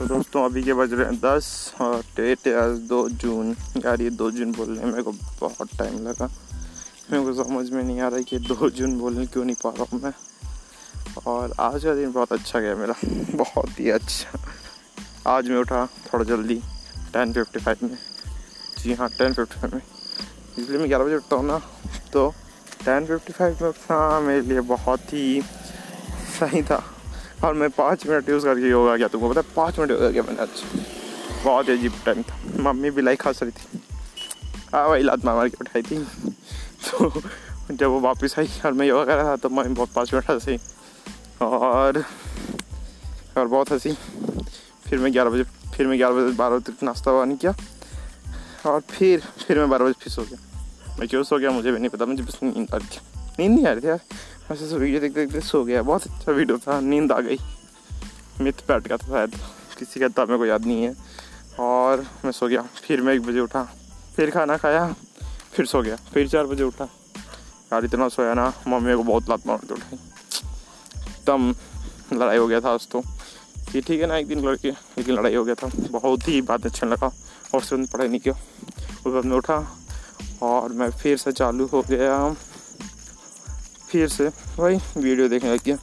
तो दोस्तों, अभी के बज रहे हैं दस और डेट आज दो जून। यार, ये दो जून बोलने में मेरे को बहुत टाइम लगा। मेरे को समझ में नहीं आ रहा कि दो जून बोलने क्यों नहीं पा रहा हूँ मैं। और आज का दिन बहुत अच्छा गया मेरा। बहुत ही अच्छा। आज मैं उठा थोड़ा जल्दी टेन फिफ्टी फाइव में। जी हाँ टेन फिफ्टी फाइव में। इसलिए मैं ग्यारह बजे उठता हूँ ना। तो टेन फिफ्टी फाइव में उठना मेरे लिए बहुत ही सही था। और मैं पाँच मिनट यूज़ करके योगा किया तुमको पता है? पाँच मिनट योगा किया मैंने। आज बहुत अजीब टाइम था। मम्मी भी लाइक हंस रही थी। हाँ वही लात मार के उठाई थी। तो जब वो वापस आई और मैं योगा कर रहा था तो मम्मी बहुत पाँच मिनट हँसी। और और बहुत हँसी। फिर मैं ग्यारह बजे, फिर मैं ग्यारह बजे बारह बजे तक नाश्ता वानी किया। और फिर फिर मैं बारह बजे फिर सो गया। मैं क्यों सो गया मुझे भी नहीं पता। मुझे बस नींद आ थी। नींद नहीं आ रही थी यार। वैसे सो वीडियो देखते देखते सो गया। बहुत अच्छा वीडियो था। नींद आ गई। मिथ बैठ गया था शायद। किसी का था, मेरे को याद नहीं है। और मैं सो गया। फिर मैं एक बजे उठा। फिर खाना खाया। फिर सो गया। फिर चार बजे उठा। यार, इतना सोया ना, मम्मी को बहुत लात मार उठाई। तब लड़ाई हो गया था आज तो। कि ठीक है ना, एक दिन लड़के, एक दिन लड़ाई हो गया था। बहुत ही बात अच्छा लगा। और उसके पढ़ाई नहीं किया। उसके बाद मैं उठा। और मैं फिर से चालू हो गया। फिर से वही वीडियो देखने लग गया।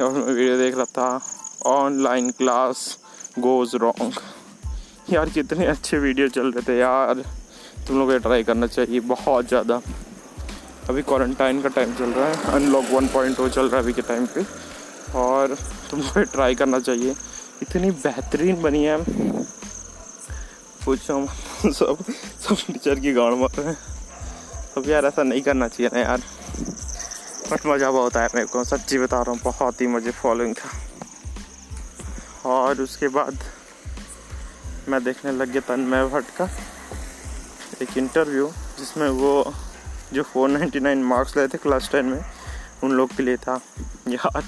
और मैं वीडियो देख रहा था। ऑनलाइन क्लास गोज रॉन्ग यार, कितने अच्छे वीडियो चल रहे थे यार। तुम लोग ये ट्राई करना चाहिए बहुत ज़्यादा। अभी क्वारंटाइन का टाइम चल रहा है। अनलॉक वन पॉइंट वो चल रहा है अभी के टाइम पे। और तुमको ट्राई करना चाहिए। इतनी बेहतरीन बनी है। पूछो सब सब टीचर की गाड़ मार रहे हैं। अब यार ऐसा नहीं करना चाहिए ना यार। बट मज़ा बहुत आया मेरे को, सच्ची बता रहा हूँ, बहुत ही मुझे फॉलोइंग था। और उसके बाद मैं देखने लग गया तन्मय भट्ट का एक इंटरव्यू जिसमें वो जो 499 मार्क्स लाए थे क्लास टेन में, उन लोग के लिए था। यार,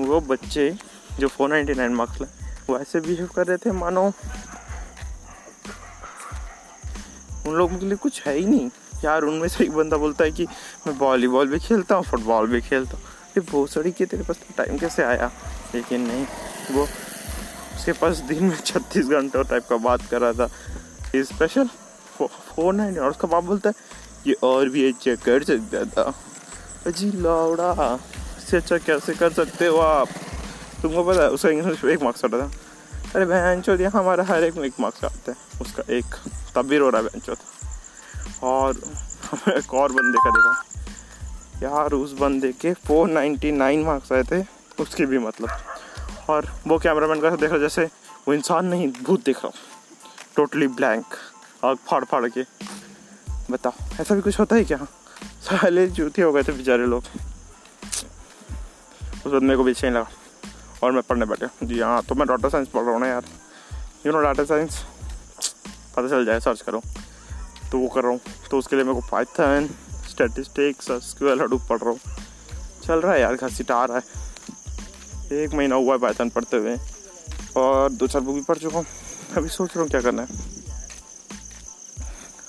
वो बच्चे जो 499 मार्क्स लाए, वो ऐसे बिहेव कर रहे थे, मानो। उन लोगों के लिए कुछ है ही नहीं। यार उनमें से एक बंदा बोलता है कि मैं वॉलीबॉल भी खेलता हूँ फुटबॉल भी खेलता हूँ। ये वो सड़ी के तेरे पास टाइम कैसे आया? लेकिन नहीं, वो उसके पास दिन में छत्तीस घंटों टाइप का बात कर रहा था। स्पेशल फोर नाइन और उसका बाप बोलता है? ये और भी अच्छा कर सकता था। अजी लौड़ा, इससे अच्छा कैसे कर सकते हो आप? तुमको पता है, उसका इंग्लिश एक मार्क्स आता था। अरे बहन चो हमारा हर एक में एक मार्क्स आता है। उसका एक, तब भी रो रहा है बहन चौथ और एक और बंदे का देखा। यार, उस बंदे के 499 मार्क्स आए थे, उसके भी मतलब। और वो कैमरामैन का देखा, जैसे वो इंसान नहीं, भूत देख। रहा टोटली ब्लैंक आग फाड़ फाड़ के। बताओ ऐसा भी कुछ होता है क्या? साले जूते हो गए थे बेचारे लोग। उस बाद मेरे को भी अच्छा लगा। और मैं पढ़ने बैठे। जी हाँ तो मैं डाटा साइंस पढ़ रहा हूँ ना यार। यू नो डाटा साइंस पता चल जाए सर्च करो। तो वो कर रहा हूँ। तो उसके लिए मेरे को पाइथन स्टैटिस्टिक्स एसक्यूएल हडूप पढ़ रहा हूँ। चल रहा है यार घसीटा आ रहा है। एक महीना हुआ है पाइथन पढ़ते हुए। और दो चार बुक भी पढ़ चुका हूँ। अभी सोच रहा हूँ क्या करना है।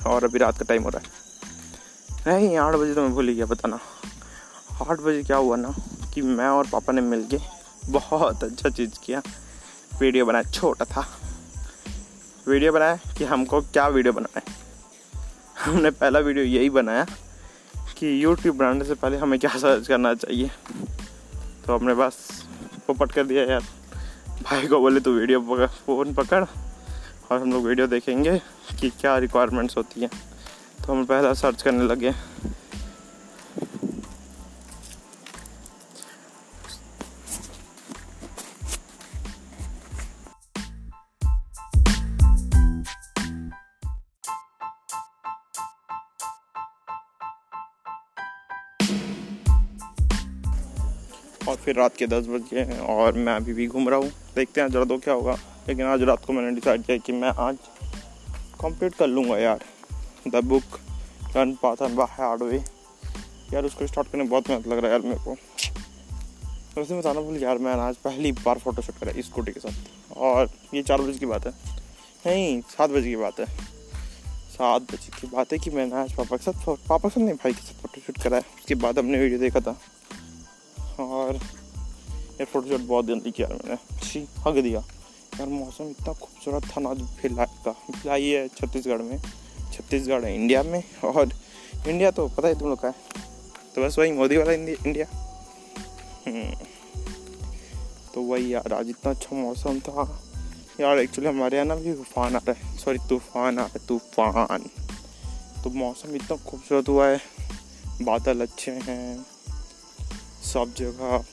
और अभी रात का टाइम हो रहा है। नहीं, आठ बजे तो मैं भूल ही गया बताना आठ बजे क्या हुआ ना कि मैं और पापा ने मिल के बहुत अच्छा चीज़ किया। वीडियो बनाया, छोटा था। वीडियो बनाया कि हमको क्या वीडियो बनाना है। हमने पहला वीडियो यही बनाया कि यूट्यूब बनाने से पहले हमें क्या सर्च करना चाहिए। तो हमने बस पोपट कर दिया यार। भाई को बोले तो वीडियो पकड़ फ़ोन पकड़ और हम लोग वीडियो देखेंगे कि क्या रिक्वायरमेंट्स होती हैं। तो हम पहला सर्च करने लगे। और फिर रात के दस बज हैं और मैं अभी भी घूम रहा हूँ। देखते हैं जरा दो क्या होगा। लेकिन आज रात को मैंने डिसाइड किया कि मैं आज कंप्लीट कर लूँगा यार। The book learn Python by hard way यार उसको स्टार्ट करने में बहुत मेहनत लग रहा है यार मेरे को। वैसे बताना भूल यार, मैंने आज पहली बार फ़ोटो शूट करा स्कूटी के साथ। और ये चार बजे की बात है। नहीं, सात बजे की बात है। सात बजे की बात है कि मैंने आज पापा के साथ, पापा के साथ नहीं, भाई के साथ फ़ोटो शूट करा है। उसके बाद हमने वीडियो देखा था। और ये फ़ोटो शूट बहुत जल्दी किया मैंने। छी हग दिया। यार, मौसम इतना खूबसूरत था ना भिलाई का। भिलाई है छत्तीसगढ़ में। छत्तीसगढ़ है इंडिया में और इंडिया तो पता है तुम लोग का है। तो बस वही मोदी वाला इंडिया। हम्म। तो वही यार, आज इतना अच्छा मौसम था। यार एक्चुअली हमारे यहाँ ना भी तूफ़ान आ रहा है। सॉरी तूफ़ान आ रहा है, तूफ़ान। तो मौसम इतना खूबसूरत हुआ है। बादल अच्छे हैं। सब जगह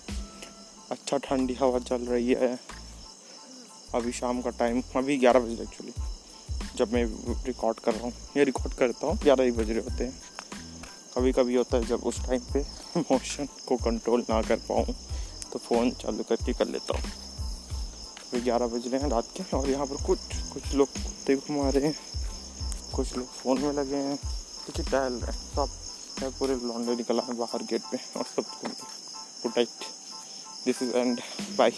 अच्छा ठंडी हवा चल रही है। अभी शाम का टाइम अभी ग्यारह बजे एक्चुअली जब मैं रिकॉर्ड कर रहा हूँ। या रिकॉर्ड करता हूँ, ग्यारह ही बज रहे होते हैं। कभी कभी होता है जब उस टाइम पे इमोशन को कंट्रोल ना कर पाऊँ तो फ़ोन चालू करके कर लेता हूँ। अभी ग्यारह बज रहे हैं रात के, और यहाँ पर कुछ कुछ लोग कुत्ते घुमा रहे हैं, कुछ लोग फ़ोन में लगे हैं कुछ टहल रहे हैं, सब। पूरे लॉन्डे निकला बाहर गेट पे और सब good this is and bye